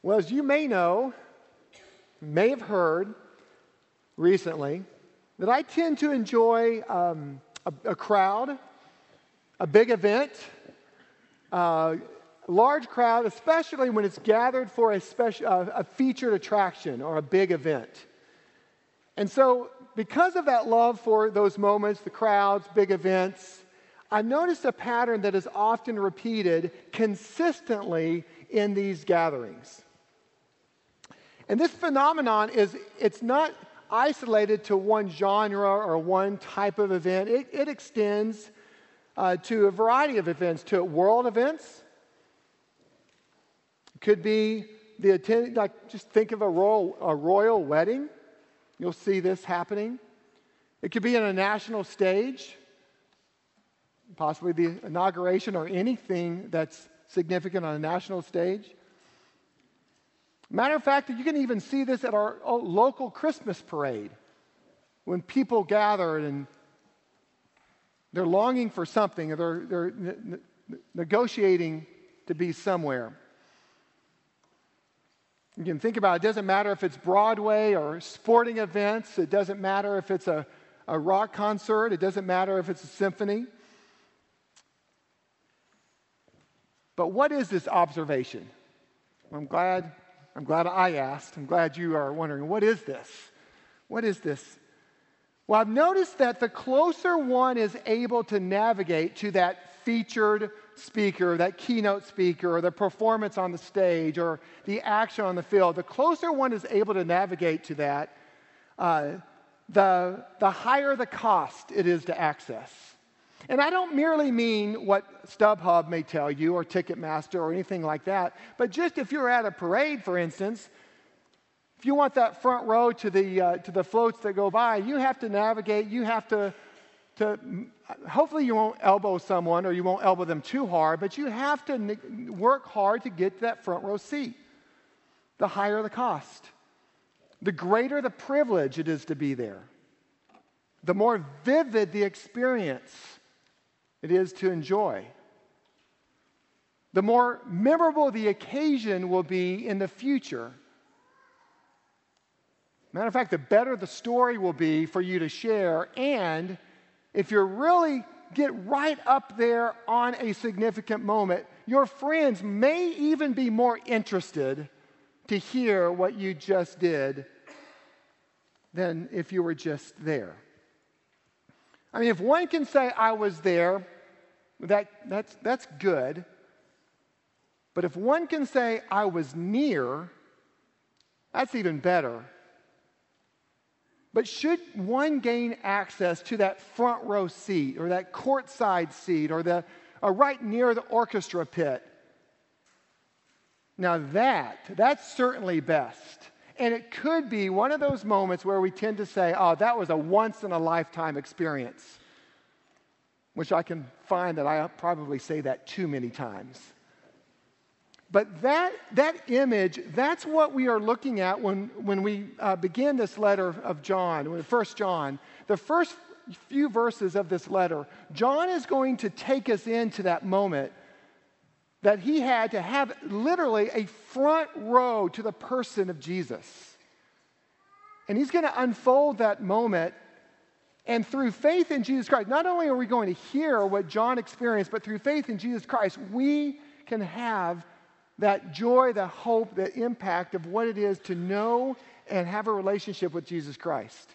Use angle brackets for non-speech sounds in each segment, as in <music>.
Well, as you may know, may have heard recently, that I tend to enjoy um, a, a, crowd, a big event, uh, a large crowd, especially when it's gathered for a, special, uh, a featured attraction or a big event. And so, because of that love for those moments, the crowds, big events, I've noticed a pattern that is often repeated consistently in these gatherings. And this phenomenon is, it's not isolated to one genre or one type of event. It, it extends uh, to a variety of events, to world events. It could be the attend, like just think of a royal, a royal wedding. You'll see this happening. It could be on a national stage, possibly the inauguration or anything that's significant on a national stage. Matter of fact, you can even see this at our oh, local Christmas parade when people gather and they're longing for something, or they're, they're ne- negotiating to be somewhere. You can think about it. it doesn't matter if it's Broadway or sporting events, it doesn't matter if it's a, a rock concert, it doesn't matter if it's a symphony. But what is this observation? I'm glad I'm glad I asked. I'm glad you are wondering what is this? What is this? Well, I've noticed that the closer one is able to navigate to that featured speaker, that keynote speaker, or the performance on the stage, or the action on the field, the closer one is able to navigate to that, uh, the, the higher the cost it is to access. And I don't merely mean what StubHub may tell you or Ticketmaster or anything like that, but just if you're at a parade, for instance, if you want that front row to the, uh, to the floats that go by, you have to navigate, you have to, to, hopefully you won't elbow someone or you won't elbow them too hard, but you have to work hard to get that front row seat. The higher the cost, the greater the privilege it is to be there, the more vivid the experience it is to enjoy. The more memorable the occasion will be in the future. Matter of fact, the better the story will be for you to share. And if you really get right up there on a significant moment, your friends may even be more interested to hear what you just did than if you were just there. I mean, if one can say, I was there, that, that's, that's good. But if one can say, I was near, that's even better. But should one gain access to that front row seat or that courtside seat or the or right near the orchestra pit? Now that that's certainly best. And it could be one of those moments where we tend to say, oh, that was a once in a lifetime experience, which I can find that I probably say that too many times. But that, that image, that's what we are looking at when, when we uh, begin this letter of John, First John. The first few verses of this letter, John is going to take us into that moment that he had to have literally a front row to the person of Jesus. And he's going to unfold that moment. And through faith in Jesus Christ, not only are we going to hear what John experienced, but through faith in Jesus Christ, we can have that joy, the hope, the impact of what it is to know and have a relationship with Jesus Christ.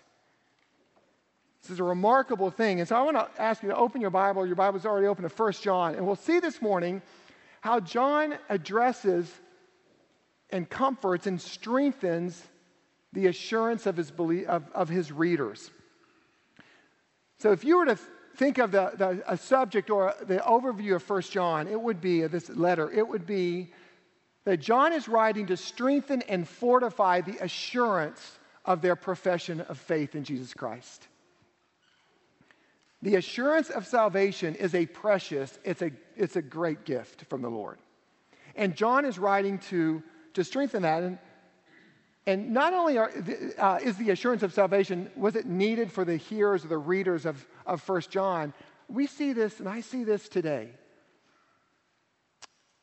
This is a remarkable thing. And so I want to ask you to open your Bible. Your Bible's already open to 1 John. And we'll see this morning how John addresses and comforts and strengthens the assurance of his, belief, of, of his readers. So if you were to think of the, the, a subject or the overview of 1 John, it would be, this letter, it would be that John is writing to strengthen and fortify the assurance of their profession of faith in Jesus Christ. The assurance of salvation is a precious, it's a, it's a great gift from the Lord. And John is writing to, to strengthen that. And, and not only are, uh, is the assurance of salvation, was it needed for the hearers or the readers of, of 1 John? We see this, and I see this today.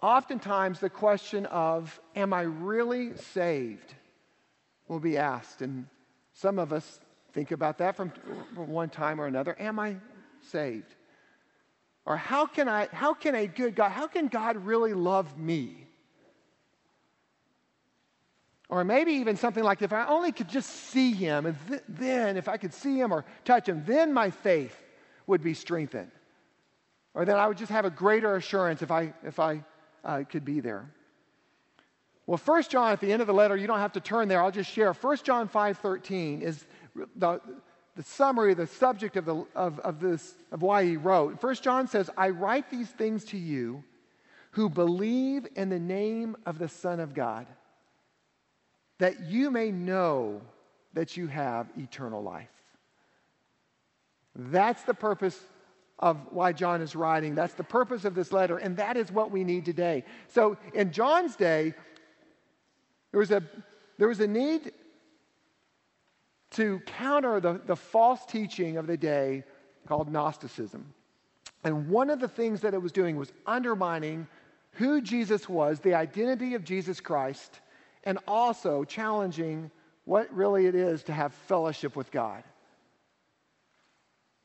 oftentimes the question of, Am I really saved? will be asked. And some of us think about that from, from one time or another. Am I saved? Or how can I, how can a good God, how can God really love me? Or maybe even something like if I only could just see him, and th- then if I could see him or touch him, then my faith would be strengthened. Or then I would just have a greater assurance if I, if I uh, could be there. Well, 1 John, at the end of the letter, you don't have to turn there. I'll just share. 1 John 5.13 is the, the summary, the subject of, the, of, of, this, of why he wrote. First John says, I write these things to you who believe in the name of the Son of God that you may know that you have eternal life. That's the purpose of why John is writing. That's the purpose of this letter, and that is what we need today. So, in John's day, there was a, there was a need to counter the, the false teaching of the day called Gnosticism. And one of the things that it was doing was undermining who Jesus was, the identity of Jesus Christ, and also challenging what really it is to have fellowship with God.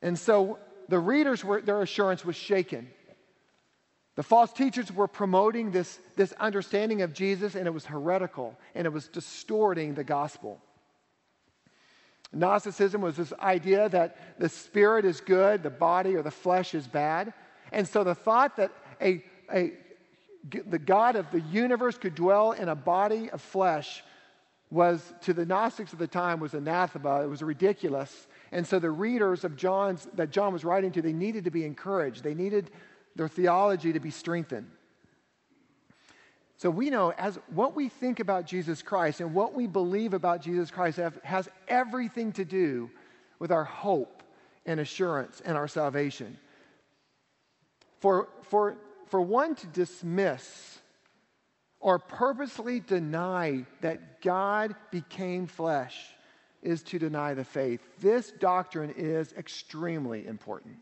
And so the readers were, their assurance was shaken. The false teachers were promoting this, this understanding of Jesus, and it was heretical, and it was distorting the gospel. Gnosticism was this idea that the spirit is good, the body or the flesh is bad. And so the thought that a, a the God of the universe could dwell in a body of flesh was, to the Gnostics of the time, was anathema. It was ridiculous. And so the readers of John's, that John was writing to, they needed to be encouraged. They needed their theology to be strengthened. So we know as what we think about Jesus Christ and what we believe about Jesus Christ have, has everything to do with our hope and assurance and our salvation. For, for for one to dismiss or purposely deny that God became flesh is to deny the faith. This doctrine is extremely important.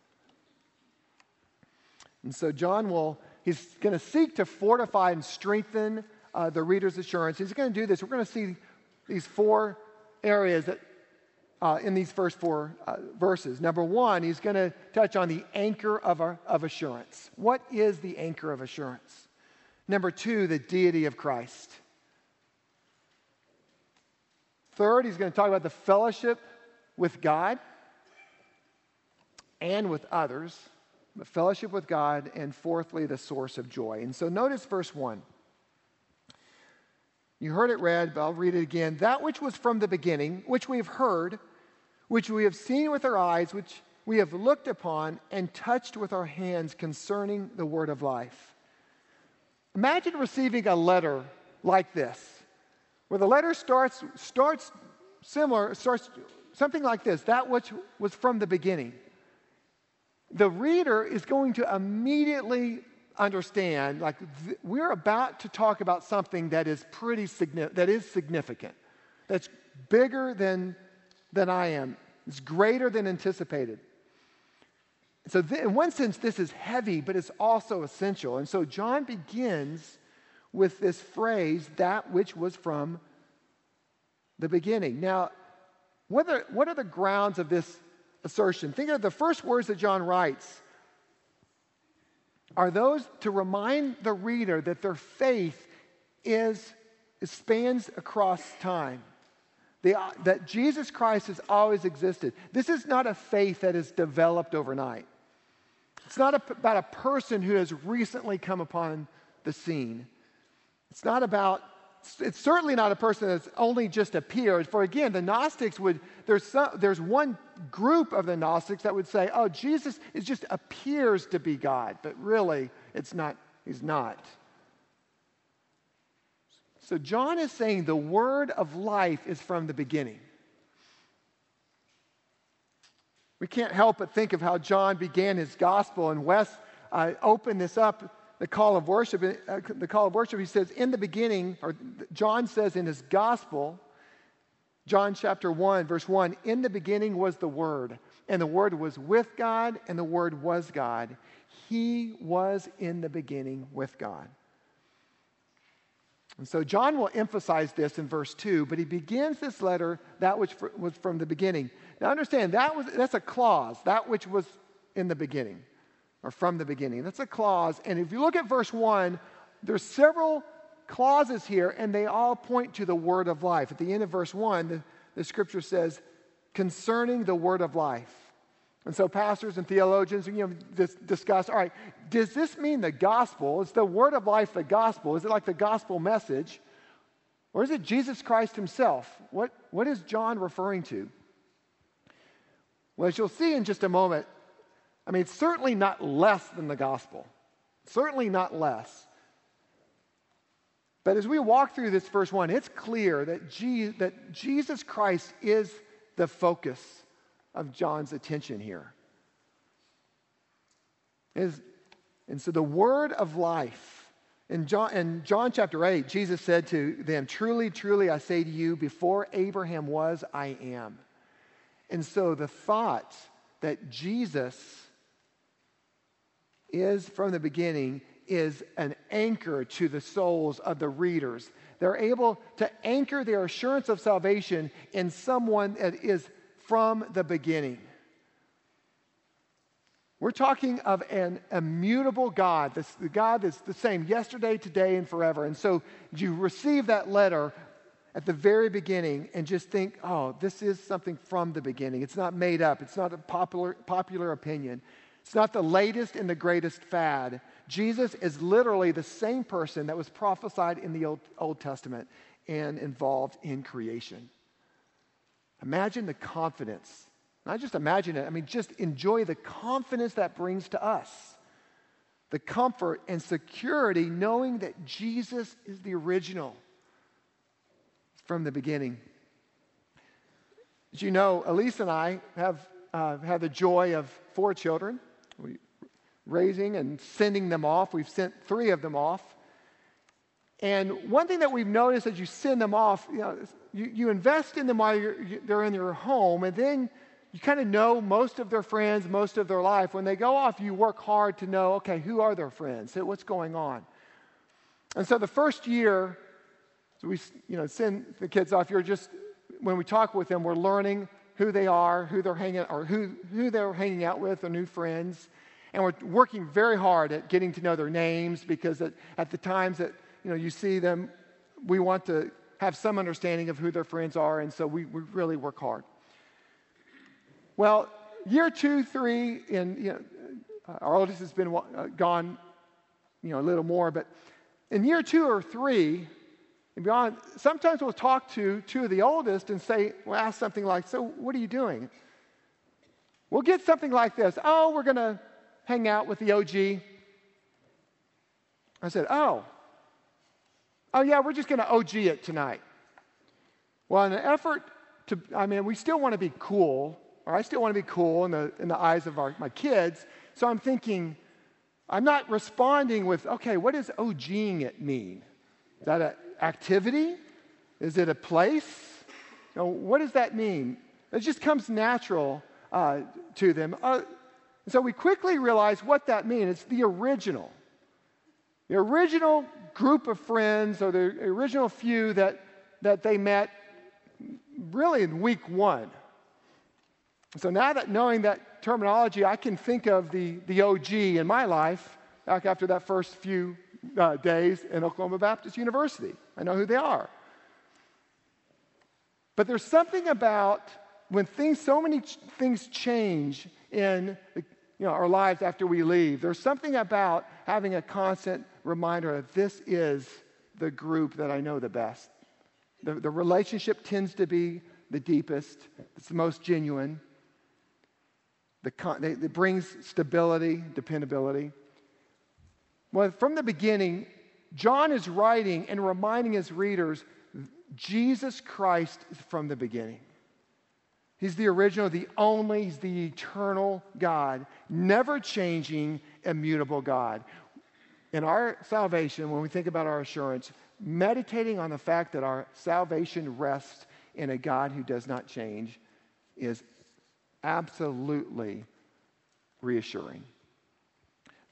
And so, John will, he's going to seek to fortify and strengthen uh, the reader's assurance. He's going to do this. We're going to see these four areas that uh, in these first four uh, verses. Number one, he's going to touch on the anchor of, our, of assurance. What is the anchor of assurance? Number two, the deity of Christ. Third, he's going to talk about the fellowship with God and with others, the fellowship with God, and fourthly, the source of joy. And so notice verse 1. You heard it read, but I'll read it again. That which was from the beginning, which we have heard, which we have seen with our eyes, which we have looked upon and touched with our hands concerning the word of life. Imagine receiving a letter like this, where the letter starts, starts similar, starts something like this that which was from the beginning. The reader is going to immediately understand like th- we're about to talk about something that is pretty significant that is significant that's bigger than than I am. It's greater than anticipated. So, th- in one sense, this is heavy, but it's also essential. And so, John begins with this phrase, that which was from the beginning. Now, what are, what are the grounds of this assertion? Think of the first words that John writes are those to remind the reader that their faith is, spans across time. The, uh, that Jesus Christ has always existed. This is not a faith that is developed overnight. It's not a, about a person who has recently come upon the scene. It's not about, it's certainly not a person that's only just appeared. For again, the Gnostics would, there's, some, there's one group of the Gnostics that would say, oh, Jesus is just appears to be God, but really, it's not, he's not. So John is saying the word of life is from the beginning. We can't help but think of how John began his gospel, and Wes uh, opened this up, the call of worship. Uh, the call of worship, he says, in the beginning, or John says in his gospel, John chapter 1, verse 1, in the beginning was the Word, and the Word was with God, and the Word was God. He was in the beginning with God. And so John will emphasize this in verse 2, but he begins this letter that which was from the beginning. Now understand, that was, that's a clause, that which was in the beginning, or from the beginning. That's a clause. And if you look at verse 1, there's several clauses here, and they all point to the word of life. At the end of verse 1, the, the scripture says, concerning the word of life. And so pastors and theologians, you know, dis- discuss, all right, does this mean the gospel? Is the word of life the gospel? Is it like the gospel message? Or is it Jesus Christ himself? What, what is John referring to? Well, as you'll see in just a moment, I mean, it's certainly not less than the gospel. Certainly not less. But as we walk through this verse one, it's clear that, Je- that Jesus Christ is the focus of John's attention here. Is, and so the word of life, in John, in John chapter 8, Jesus said to them, Truly, truly, I say to you, before Abraham was, I am. And so the thought that Jesus is from the beginning is an anchor to the souls of the readers. They're able to anchor their assurance of salvation in someone that is from the beginning. We're talking of an immutable God, this, the God that's the same yesterday, today, and forever. And so you receive that letter at the very beginning and just think, oh, this is something from the beginning. It's not made up, it's not a popular, popular opinion, it's not the latest and the greatest fad. Jesus is literally the same person that was prophesied in the Old, Old Testament and involved in creation. Imagine the confidence. Not just imagine it, I mean, just enjoy the confidence that brings to us. The comfort and security knowing that Jesus is the original from the beginning. As you know, Elise and I have uh, had the joy of four children, we, raising and sending them off. We've sent three of them off. And one thing that we've noticed as you send them off, you, know, you, you invest in them while you, they're in your home, and then you kind of know most of their friends, most of their life. When they go off, you work hard to know, okay, who are their friends? What's going on? And so the first year, so we you know, send the kids off, you're just, when we talk with them, we're learning who they are, who they're hanging, or who, who they're hanging out with, their new friends. And we're working very hard at getting to know their names because at, at the times that you know, you see them, we want to have some understanding of who their friends are, and so we, we really work hard. Well, year two, three, and you know, our oldest has been uh, gone, you know, a little more, but in year two or three, and beyond, sometimes we'll talk to two of the oldest and say, we'll ask something like, So, what are you doing? We'll get something like this Oh, we're going to hang out with the OG. I said, Oh, oh, yeah, we're just going to OG it tonight. Well, in an effort to, I mean, we still want to be cool, or I still want to be cool in the, in the eyes of our, my kids. So I'm thinking, I'm not responding with, okay, what does OGing it mean? Is that an activity? Is it a place? You know, what does that mean? It just comes natural uh, to them. Uh, so we quickly realize what that means. It's the original. The original group of friends or the original few that, that they met really in week one. So now that knowing that terminology, I can think of the, the OG in my life back after that first few uh, days in Oklahoma Baptist University. I know who they are. But there's something about when things, so many ch- things change in you know, our lives after we leave, there's something about having a constant reminder that this is the group that I know the best. The, the relationship tends to be the deepest, it's the most genuine. The con- it brings stability, dependability. Well, from the beginning, John is writing and reminding his readers Jesus Christ is from the beginning. He's the original, the only, he's the eternal God, never changing, immutable God in our salvation, when we think about our assurance, meditating on the fact that our salvation rests in a God who does not change is absolutely reassuring.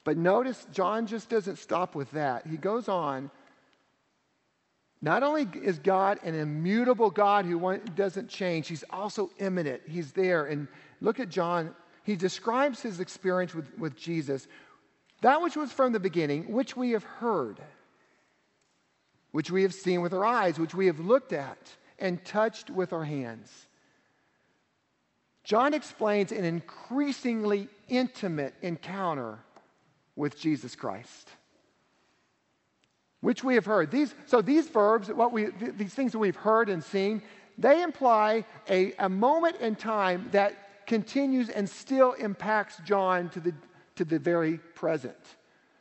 But notice, John just doesn't stop with that. He goes on Not only is God an immutable God who doesn't change, he's also immanent. He's there. And look at John. He describes his experience with, with Jesus, that which was from the beginning, which we have heard, which we have seen with our eyes, which we have looked at and touched with our hands. John explains an increasingly intimate encounter with Jesus Christ which we have heard. These, so these verbs, what we, these things that we've heard and seen, they imply a, a moment in time that continues and still impacts John to the, to the very present.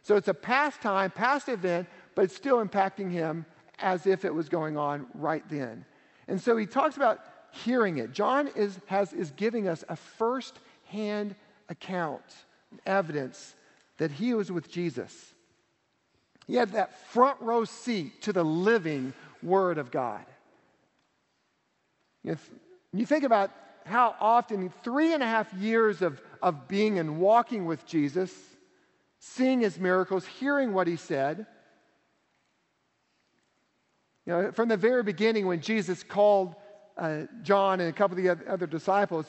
So it's a past time, past event, but it's still impacting him as if it was going on right then. And so he talks about hearing it. John is, has, is giving us a first hand account, evidence that he was with Jesus. He had that front row seat to the living Word of God. You, think about how often, three and a half years of, of being and walking with Jesus, seeing his miracles, hearing what he said. You know, from the very beginning, when Jesus called uh, John and a couple of the other disciples,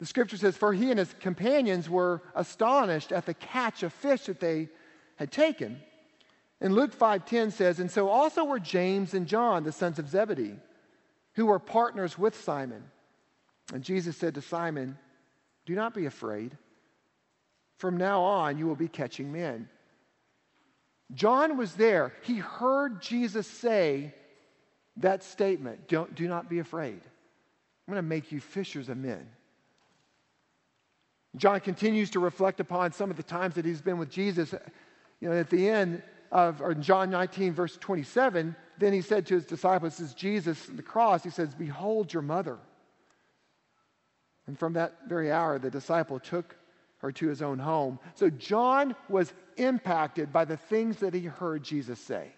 the scripture says, For he and his companions were astonished at the catch of fish that they had taken. And Luke 5:10 says, "And so also were James and John, the sons of Zebedee, who were partners with Simon." And Jesus said to Simon, "Do not be afraid. From now on you will be catching men." John was there. He heard Jesus say that statement, Don't, do not be afraid. I'm going to make you fishers of men. John continues to reflect upon some of the times that he's been with Jesus. You know, at the end, of or John 19, verse 27, then he said to his disciples, This is Jesus on the cross. He says, Behold your mother. And from that very hour, the disciple took her to his own home. So John was impacted by the things that he heard Jesus say.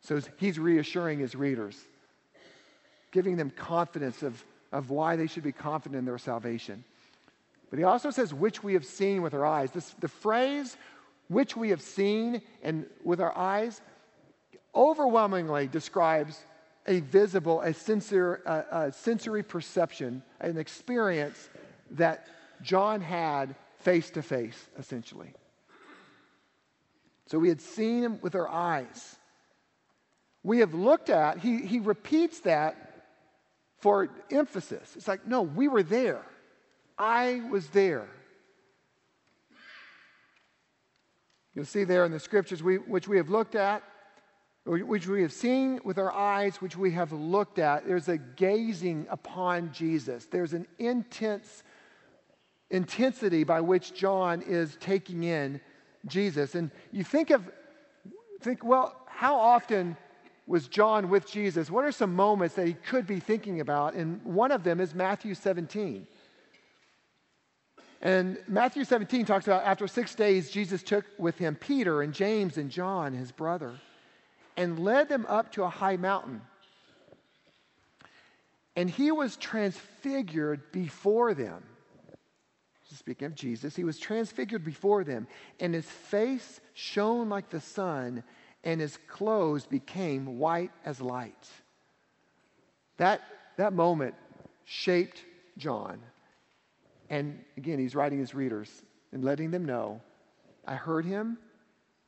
So he's reassuring his readers, giving them confidence of, of why they should be confident in their salvation. But he also says, which we have seen with our eyes. This, the phrase which we have seen and with our eyes, overwhelmingly describes a visible, a sensory, a, a sensory perception, an experience that John had face to face, essentially. So we had seen him with our eyes. We have looked at, he, he repeats that for emphasis. It's like, no, we were there. I was there. You'll see there in the scriptures we, which we have looked at, which we have seen with our eyes, which we have looked at. There's a gazing upon Jesus. There's an intense intensity by which John is taking in Jesus. And you think of, think, well, how often was John with Jesus? What are some moments that he could be thinking about? And one of them is Matthew 17. And Matthew 17 talks about after six days, Jesus took with him Peter and James and John, his brother, and led them up to a high mountain. And he was transfigured before them. Speaking of Jesus, he was transfigured before them, and his face shone like the sun, and his clothes became white as light. That, that moment shaped John. And again, he's writing his readers and letting them know I heard him,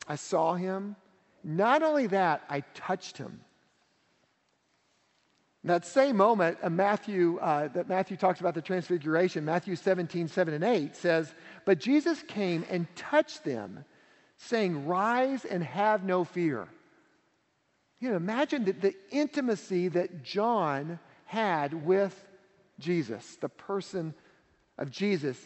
I saw him. Not only that, I touched him. that same moment, uh, Matthew, uh, that Matthew talks about the transfiguration, Matthew 17, 7 and 8 says, But Jesus came and touched them, saying, Rise and have no fear. You know, imagine the, the intimacy that John had with Jesus, the person of Jesus.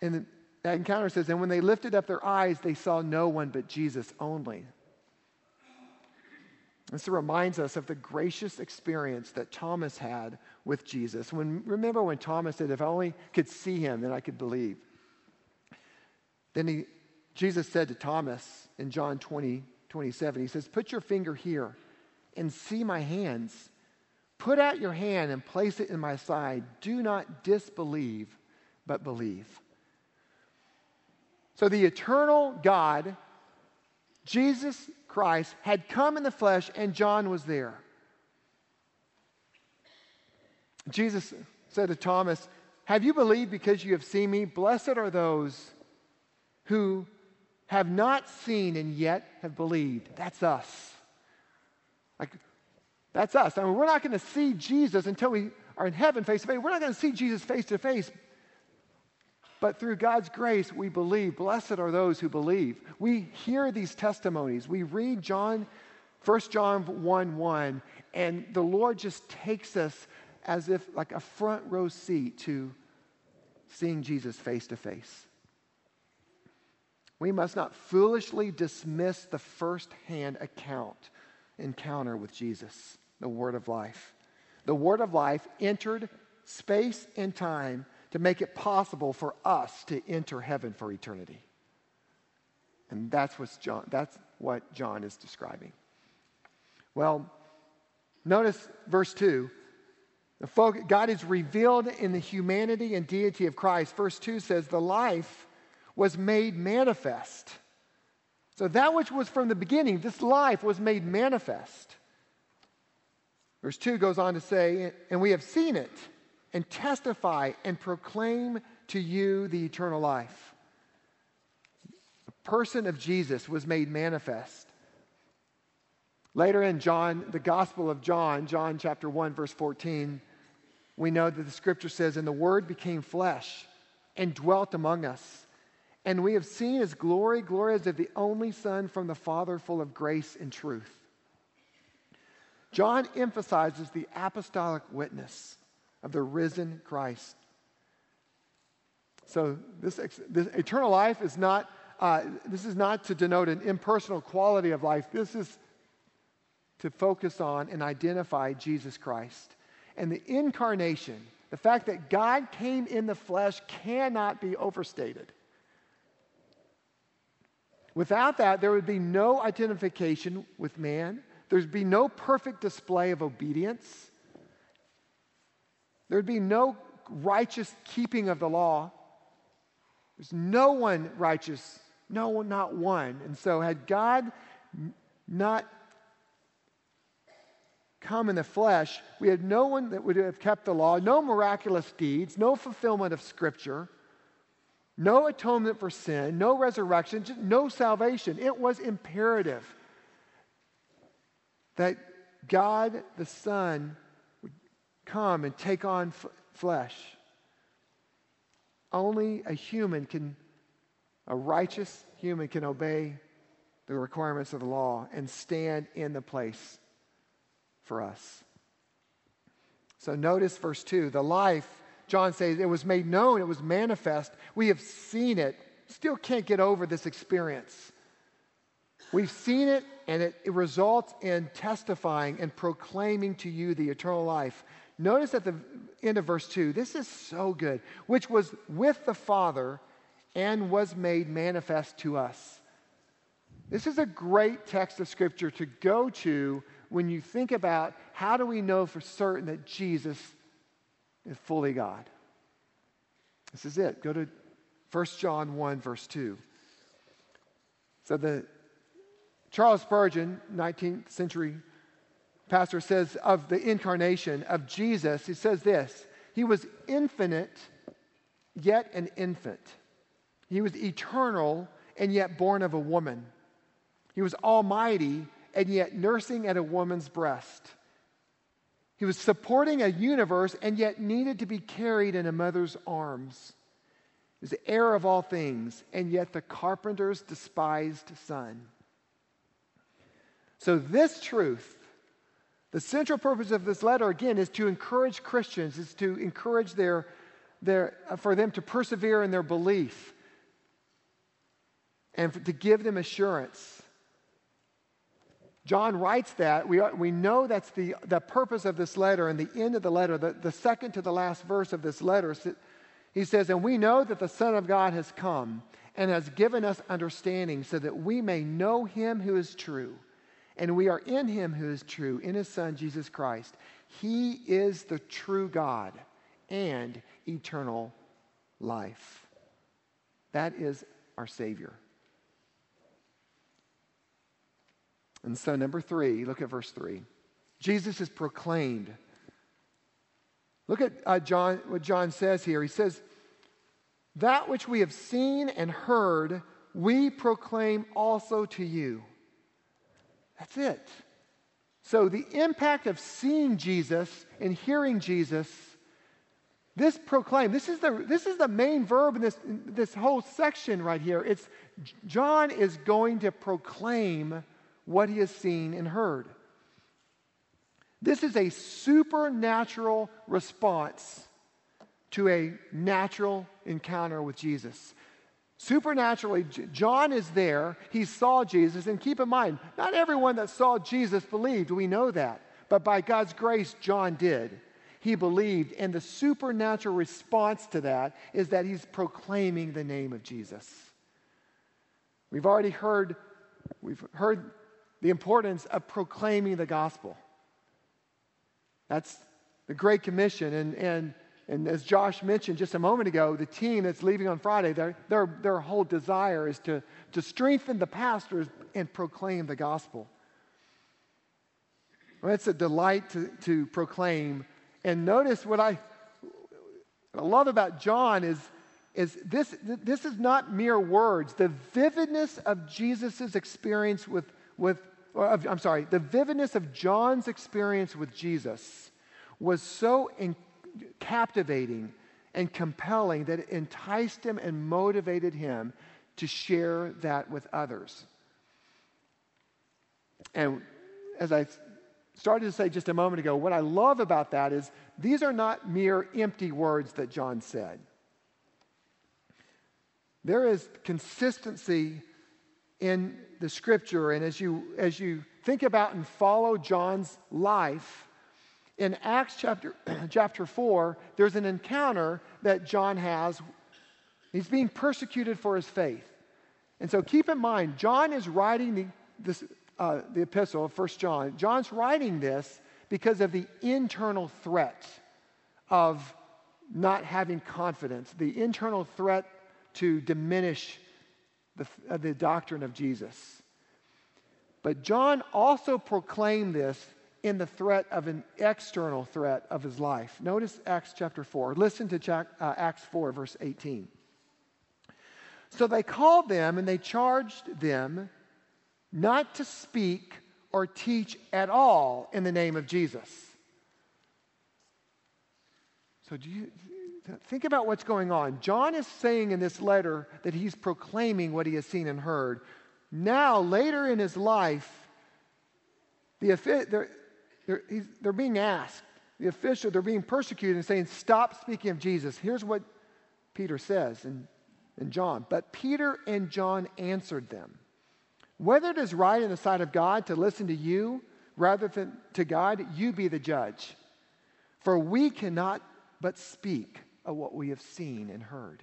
And that encounter says, And when they lifted up their eyes, they saw no one but Jesus only. This reminds us of the gracious experience that Thomas had with Jesus. When, remember when Thomas said, If I only could see him, then I could believe. Then he, Jesus said to Thomas in John 20, 27, He says, Put your finger here and see my hands. Put out your hand and place it in my side. Do not disbelieve, but believe. So the eternal God, Jesus Christ, had come in the flesh, and John was there. Jesus said to Thomas, Have you believed because you have seen me? Blessed are those who have not seen and yet have believed. That's us. Like, that's us. I mean, we're not going to see Jesus until we are in heaven face to face. We're not going to see Jesus face to face. But through God's grace, we believe. Blessed are those who believe. We hear these testimonies. We read John, 1 John 1 1, and the Lord just takes us as if like a front row seat to seeing Jesus face to face. We must not foolishly dismiss the first-hand account encounter with Jesus, the Word of life. The Word of life entered space and time to make it possible for us to enter heaven for eternity. And that's, what's John, that's what John is describing. Well, notice verse 2 God is revealed in the humanity and deity of Christ. Verse 2 says, The life was made manifest. So that which was from the beginning, this life was made manifest. Verse 2 goes on to say, And we have seen it and testify and proclaim to you the eternal life. The person of Jesus was made manifest. Later in John, the Gospel of John, John chapter 1, verse 14, we know that the scripture says, And the Word became flesh and dwelt among us. And we have seen his glory, glory as of the only Son from the Father, full of grace and truth. John emphasizes the apostolic witness of the risen Christ. So this, this eternal life is not, uh, this is not to denote an impersonal quality of life. This is to focus on and identify Jesus Christ and the incarnation, the fact that God came in the flesh, cannot be overstated. Without that, there would be no identification with man, there'd be no perfect display of obedience, there'd be no righteous keeping of the law. There's no one righteous, no, not one. And so, had God not come in the flesh, we had no one that would have kept the law, no miraculous deeds, no fulfillment of Scripture, no atonement for sin, no resurrection, no salvation. It was imperative that God the Son come and take on f- flesh. Only a human can, a righteous human can obey the requirements of the law and stand in the place for us. So notice verse 2 the life, John says, it was made known, it was manifest. We have seen it. Still can't get over this experience. We've seen it, and it, it results in testifying and proclaiming to you the eternal life. Notice at the end of verse 2, this is so good, which was with the Father and was made manifest to us. This is a great text of Scripture to go to when you think about how do we know for certain that Jesus is fully God? This is it. Go to 1 John 1, verse 2. So the Charles Spurgeon, 19th century pastor, says of the incarnation of Jesus, he says this He was infinite, yet an infant. He was eternal, and yet born of a woman. He was almighty, and yet nursing at a woman's breast. He was supporting a universe and yet needed to be carried in a mother's arms. He was the heir of all things, and yet the carpenter's despised son. So, this truth, the central purpose of this letter, again, is to encourage Christians, is to encourage their, their, uh, for them to persevere in their belief and to give them assurance John writes that. We, are, we know that's the, the purpose of this letter and the end of the letter, the, the second to the last verse of this letter. He says, And we know that the Son of God has come and has given us understanding so that we may know him who is true. And we are in him who is true, in his Son, Jesus Christ. He is the true God and eternal life. That is our Savior. And so, number three, look at verse three. Jesus is proclaimed. Look at uh, John, what John says here. He says, That which we have seen and heard, we proclaim also to you. That's it. So, the impact of seeing Jesus and hearing Jesus, this proclaim, this is the, this is the main verb in this, in this whole section right here. It's John is going to proclaim what he has seen and heard. This is a supernatural response to a natural encounter with Jesus. Supernaturally, John is there. He saw Jesus. And keep in mind, not everyone that saw Jesus believed. We know that. But by God's grace, John did. He believed. And the supernatural response to that is that he's proclaiming the name of Jesus. We've already heard, we've heard the importance of proclaiming the gospel. That's the Great Commission. And, and and as Josh mentioned just a moment ago, the team that's leaving on Friday, their, their, their whole desire is to, to strengthen the pastors and proclaim the gospel. Well, it's a delight to, to proclaim. And notice what I, what I love about John is, is this, this is not mere words. The vividness of Jesus' experience with, with of, I'm sorry, the vividness of John's experience with Jesus was so incredible captivating and compelling that enticed him and motivated him to share that with others. And as I started to say just a moment ago, what I love about that is these are not mere empty words that John said. There is consistency in the scripture, and as you, as you think about and follow John's life, in Acts chapter, <clears throat> chapter 4, there's an encounter that John has. He's being persecuted for his faith. And so keep in mind, John is writing the, this, uh, the epistle of 1 John. John's writing this because of the internal threat of not having confidence, the internal threat to diminish the, uh, the doctrine of Jesus. But John also proclaimed this in the threat of an external threat of his life. Notice Acts chapter 4. Listen to uh, Acts 4, verse 18. So they called them and they charged them not to speak or teach at all in the name of Jesus. So do you think about what's going on? John is saying in this letter that he's proclaiming what he has seen and heard. Now, later in his life, the, they're, they're being asked, the official, they're being persecuted and saying, Stop speaking of Jesus. Here's what Peter says in, in John. But Peter and John answered them Whether it is right in the sight of God to listen to you rather than to God, you be the judge. For we cannot but speak of what we have seen and heard.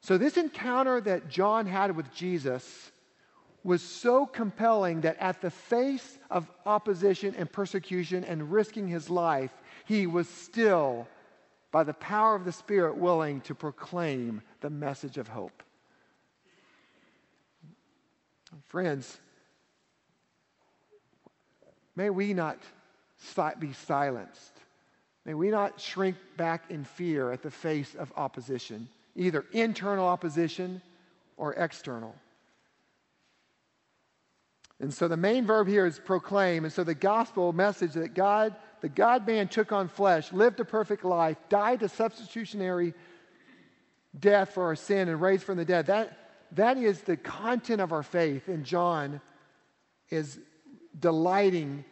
So, this encounter that John had with Jesus was so compelling that at the face of opposition and persecution and risking his life, he was still, by the power of the Spirit, willing to proclaim the message of hope. Friends, may we not be silenced. May we not shrink back in fear at the face of opposition, either internal opposition or external. And so the main verb here is proclaim. And so the gospel message that God, the God man took on flesh, lived a perfect life, died a substitutionary death for our sin, and raised from the dead. That, that is the content of our faith. And John is delighting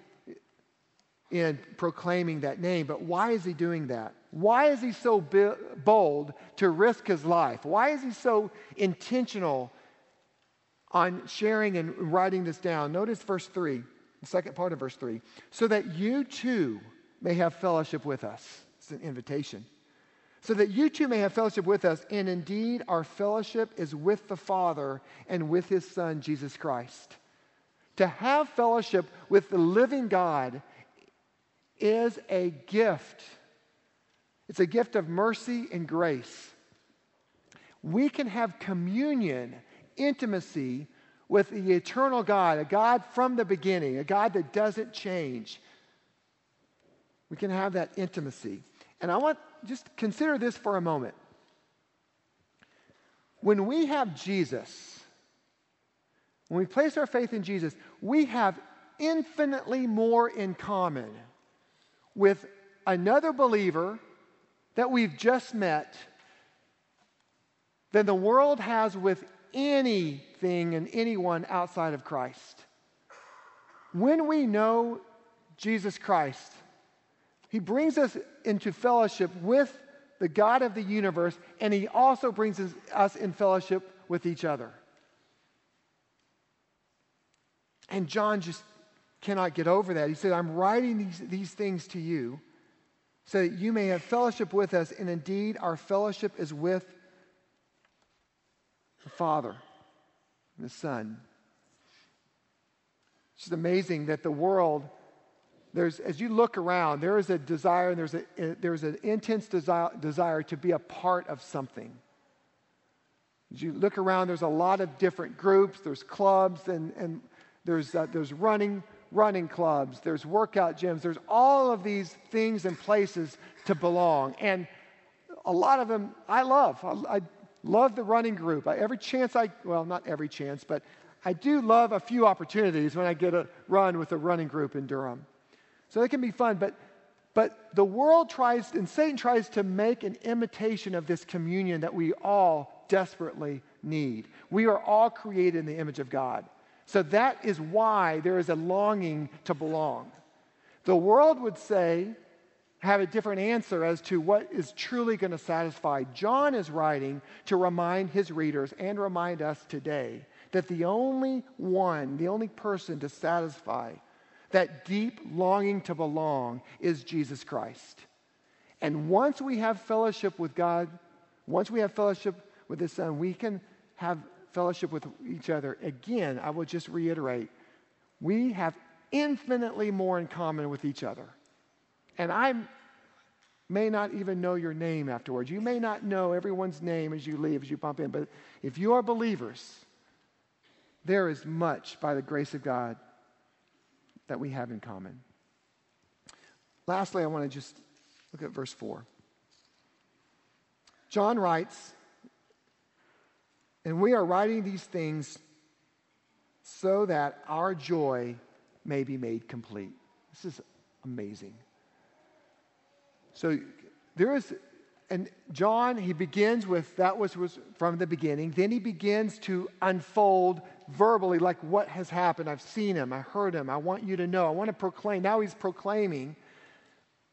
in proclaiming that name. But why is he doing that? Why is he so bold to risk his life? Why is he so intentional on sharing and writing this down. Notice verse 3, the second part of verse 3. So that you too may have fellowship with us. It's an invitation. So that you too may have fellowship with us. And indeed, our fellowship is with the Father and with his Son, Jesus Christ. To have fellowship with the living God is a gift. It's a gift of mercy and grace. We can have communion intimacy with the eternal God, a God from the beginning, a God that doesn't change. We can have that intimacy. And I want just consider this for a moment. When we have Jesus, when we place our faith in Jesus, we have infinitely more in common with another believer that we've just met than the world has with anything and anyone outside of Christ. When we know Jesus Christ, He brings us into fellowship with the God of the universe, and He also brings us in fellowship with each other. And John just cannot get over that. He said, I'm writing these, these things to you so that you may have fellowship with us, and indeed our fellowship is with the Father and the Son. It's just amazing that the world, there's, as you look around, there is a desire, and there's, a, there's an intense desire, desire to be a part of something. As you look around, there's a lot of different groups, there's clubs, and, and there's, uh, there's running, running clubs, there's workout gyms, there's all of these things and places to belong. And a lot of them I love. I, I Love the running group. I, every chance I, well, not every chance, but I do love a few opportunities when I get a run with a running group in Durham. So it can be fun, but but the world tries and Satan tries to make an imitation of this communion that we all desperately need. We are all created in the image of God. So that is why there is a longing to belong. The world would say have a different answer as to what is truly going to satisfy. John is writing to remind his readers and remind us today that the only one, the only person to satisfy that deep longing to belong is Jesus Christ. And once we have fellowship with God, once we have fellowship with His Son, we can have fellowship with each other. Again, I will just reiterate we have infinitely more in common with each other and I may not even know your name afterwards. You may not know everyone's name as you leave, as you bump in, but if you are believers, there is much by the grace of God that we have in common. Lastly, I want to just look at verse 4. John writes, and we are writing these things so that our joy may be made complete. This is amazing. So there is, and John, he begins with that was, was from the beginning. Then he begins to unfold verbally, like what has happened. I've seen him, I heard him, I want you to know, I want to proclaim. Now he's proclaiming.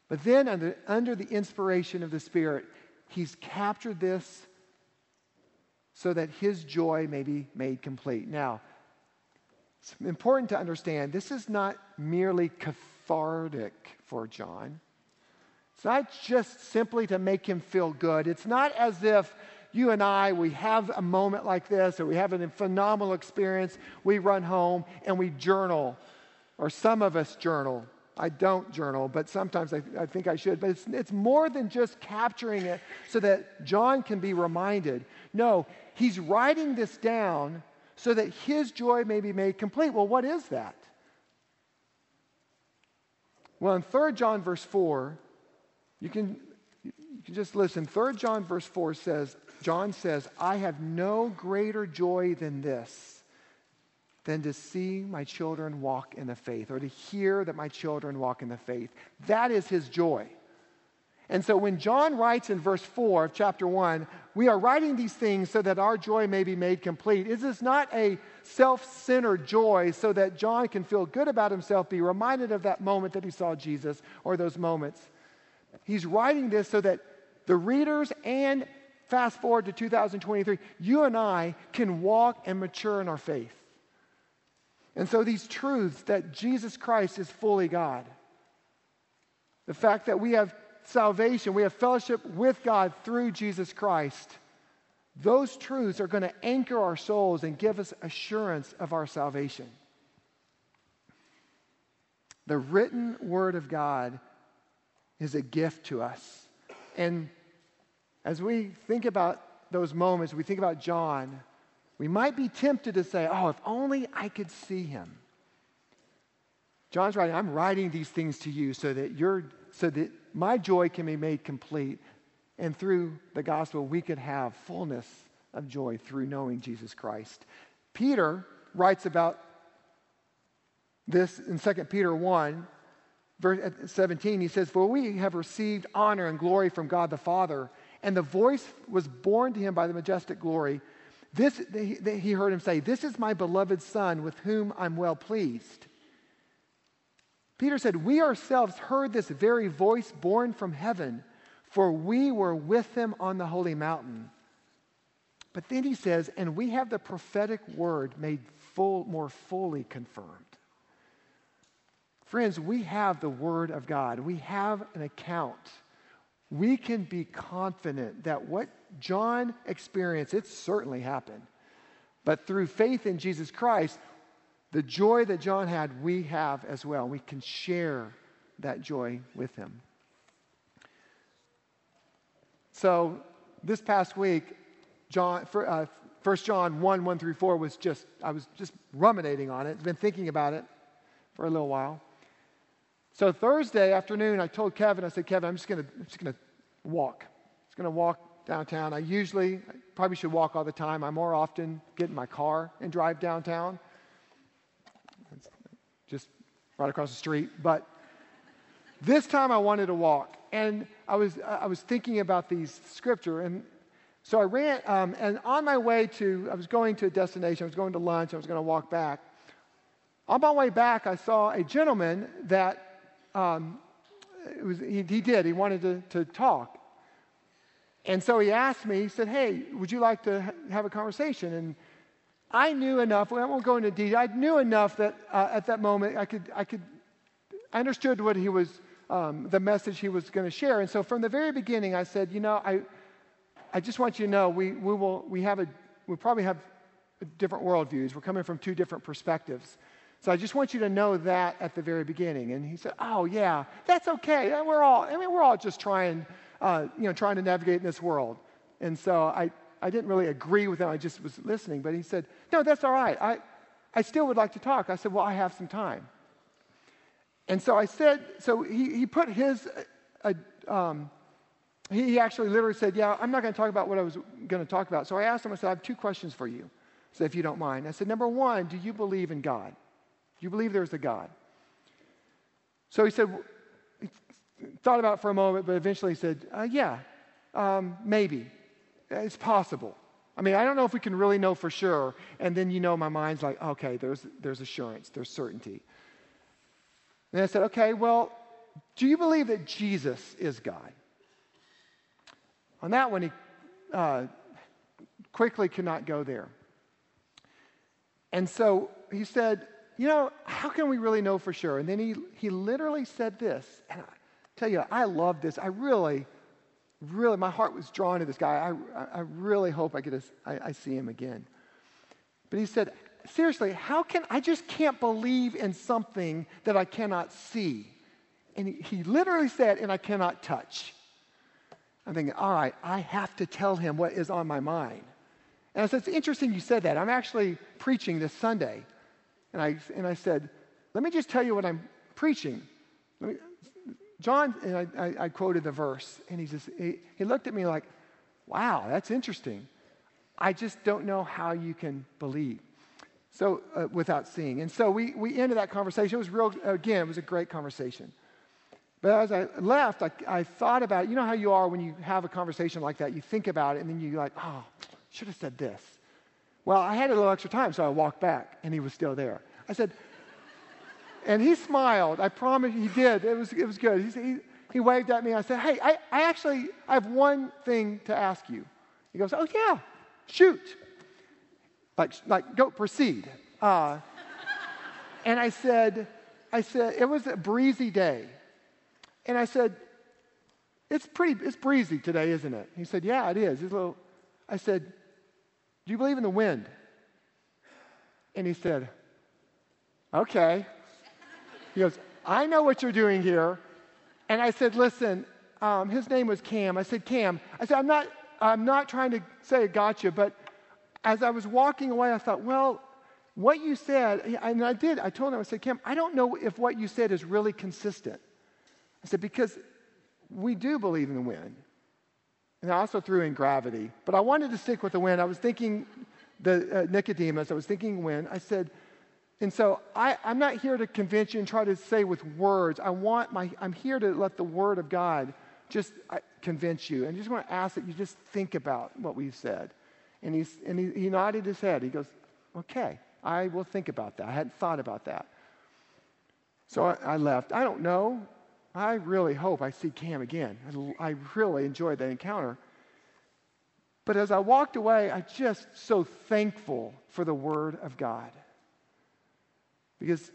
But then, under, under the inspiration of the Spirit, he's captured this so that his joy may be made complete. Now, it's important to understand this is not merely cathartic for John. It's not just simply to make him feel good. It's not as if you and I, we have a moment like this or we have a phenomenal experience, we run home and we journal, or some of us journal. I don't journal, but sometimes I, I think I should. But it's, it's more than just capturing it so that John can be reminded. No, he's writing this down so that his joy may be made complete. Well, what is that? Well, in 3 John, verse 4, you can, you can just listen. 3 John verse 4 says, John says, I have no greater joy than this, than to see my children walk in the faith, or to hear that my children walk in the faith. That is his joy. And so when John writes in verse 4 of chapter 1, we are writing these things so that our joy may be made complete. Is this not a self centered joy so that John can feel good about himself, be reminded of that moment that he saw Jesus or those moments? He's writing this so that the readers and fast forward to 2023, you and I can walk and mature in our faith. And so, these truths that Jesus Christ is fully God, the fact that we have salvation, we have fellowship with God through Jesus Christ, those truths are going to anchor our souls and give us assurance of our salvation. The written word of God is a gift to us. And as we think about those moments, we think about John, we might be tempted to say, oh, if only I could see him. John's writing, I'm writing these things to you so that you so that my joy can be made complete. And through the gospel, we could have fullness of joy through knowing Jesus Christ. Peter writes about this in 2 Peter 1, verse uh, 17. He says, For we have received honor and glory from God the Father, and the voice was borne to him by the majestic glory. This, he heard him say, This is my beloved Son with whom I'm well pleased. Peter said, We ourselves heard this very voice borne from heaven, for we were with him on the holy mountain. But then he says, And we have the prophetic word made full, more fully confirmed. Friends, we have the word of God, we have an account. We can be confident that what John experienced, it certainly happened. But through faith in Jesus Christ, the joy that John had, we have as well. We can share that joy with him. So, this past week, John, uh, 1 John 1 1 through 4 was just, I was just ruminating on it, been thinking about it for a little while. So, Thursday afternoon, I told Kevin, I said, Kevin, I'm just going to walk. I'm just going to walk downtown. I usually, I probably should walk all the time. I more often get in my car and drive downtown just right across the street. But this time I wanted to walk. And I was, I was thinking about these scripture. And so I ran, um, and on my way to, I was going to a destination, I was going to lunch, I was going to walk back. On my way back, I saw a gentleman that um, was, he, he, did, he wanted to, to talk. And so he asked me, he said, Hey, would you like to ha- have a conversation? And I knew enough, I won't go into detail, I knew enough that uh, at that moment I could, I could, I understood what he was, um, the message he was going to share. And so from the very beginning, I said, you know, I, I just want you to know we, we will, we have a, we probably have different worldviews. We're coming from two different perspectives. So I just want you to know that at the very beginning. And he said, oh yeah, that's okay. We're all, I mean, we're all just trying, uh, you know, trying to navigate in this world. And so I, I didn't really agree with him. I just was listening. But he said, No, that's all right. I, I still would like to talk. I said, Well, I have some time. And so I said, So he, he put his, uh, uh um, he actually literally said, Yeah, I'm not going to talk about what I was going to talk about. So I asked him, I said, I have two questions for you. So if you don't mind. I said, Number one, do you believe in God? Do you believe there's a God? So he said, he thought about it for a moment, but eventually he said, uh, Yeah, um, maybe. It's possible. I mean, I don't know if we can really know for sure. And then, you know, my mind's like, okay, there's, there's assurance, there's certainty. And I said, okay, well, do you believe that Jesus is God? On that one, he uh, quickly could not go there. And so he said, you know, how can we really know for sure? And then he, he literally said this, and I tell you, I love this. I really, really, my heart was drawn to this guy. I, I really hope I get I, I see him again. But he said, seriously, how can I just can't believe in something that I cannot see? And he, he literally said, and I cannot touch. I'm thinking, all right, I have to tell him what is on my mind. And I said, it's interesting you said that. I'm actually preaching this Sunday. And I, and I said, let me just tell you what I'm preaching. Me, John, and I, I, I, quoted the verse, and he just, he, he looked at me like, wow, that's interesting. I just don't know how you can believe. So, uh, without seeing. And so we, we ended that conversation. It was real, again, it was a great conversation. But as I left, I, I thought about it. You know how you are when you have a conversation like that? You think about it, and then you're like, oh, should have said this. Well, I had a little extra time, so I walked back, and he was still there. I said, and he smiled. I promise he did. It was, it was good. He, he, he waved at me. I said, Hey, I, I actually I have one thing to ask you. He goes, Oh, yeah, shoot. Like, like go proceed. Uh, and I said, I said, it was a breezy day. And I said, it's pretty, it's breezy today, isn't it? He said, yeah, it is. It's a little, I said, do you believe in the wind? And he said, okay. He goes, I know what you're doing here. And I said, listen, um, his name was Cam. I said, Cam, I said, I'm not, I'm not trying to say I got you, but as I was walking away, I thought, well, what you said, and I did, I told him, I said, Cam, I don't know if what you said is really consistent. I said, because we do believe in the wind. And I also threw in gravity. But I wanted to stick with the wind. I was thinking, the uh, Nicodemus, I was thinking wind. I said, and so I, I'm not here to convince you and try to say with words. I want my, I'm here to let the word of God just uh, convince you. And I just want to ask that you just think about what we've said. And, he's, and he, he nodded his head. He goes, okay, I will think about that. I hadn't thought about that. So I, I left. I don't know. I really hope I see Cam again. I, really enjoyed that encounter. But as I walked away, I just so thankful for the Word of God. Because,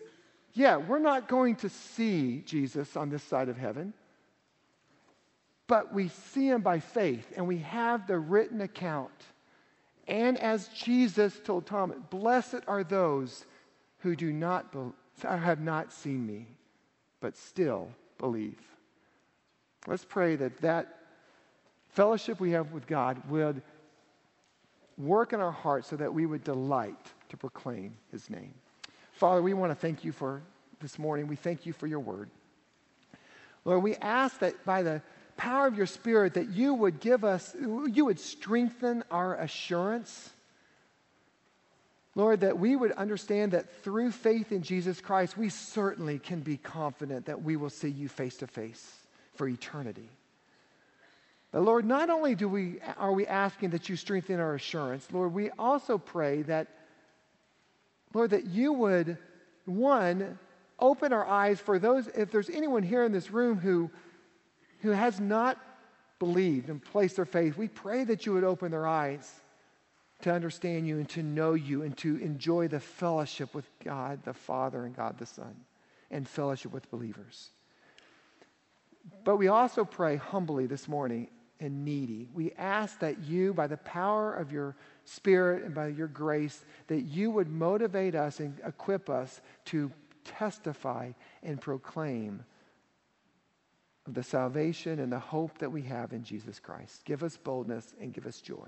yeah, we're not going to see Jesus on this side of heaven, but we see him by faith, and we have the written account. And as Jesus told Thomas, blessed are those who do not be- have not seen me, but still believe. Let's pray that that fellowship we have with God would work in our hearts so that we would delight to proclaim his name. Father, we want to thank you for this morning. We thank you for your word. Lord, we ask that by the power of your spirit that you would give us you would strengthen our assurance Lord, that we would understand that through faith in Jesus Christ, we certainly can be confident that we will see you face to face for eternity. But Lord, not only do we, are we asking that you strengthen our assurance, Lord, we also pray that, Lord, that you would, one, open our eyes for those, if there's anyone here in this room who, who has not believed and placed their faith, we pray that you would open their eyes to understand you and to know you and to enjoy the fellowship with God the Father and God the Son and fellowship with believers. But we also pray humbly this morning and needy. We ask that you, by the power of your Spirit and by your grace, that you would motivate us and equip us to testify and proclaim the salvation and the hope that we have in Jesus Christ. Give us boldness and give us joy.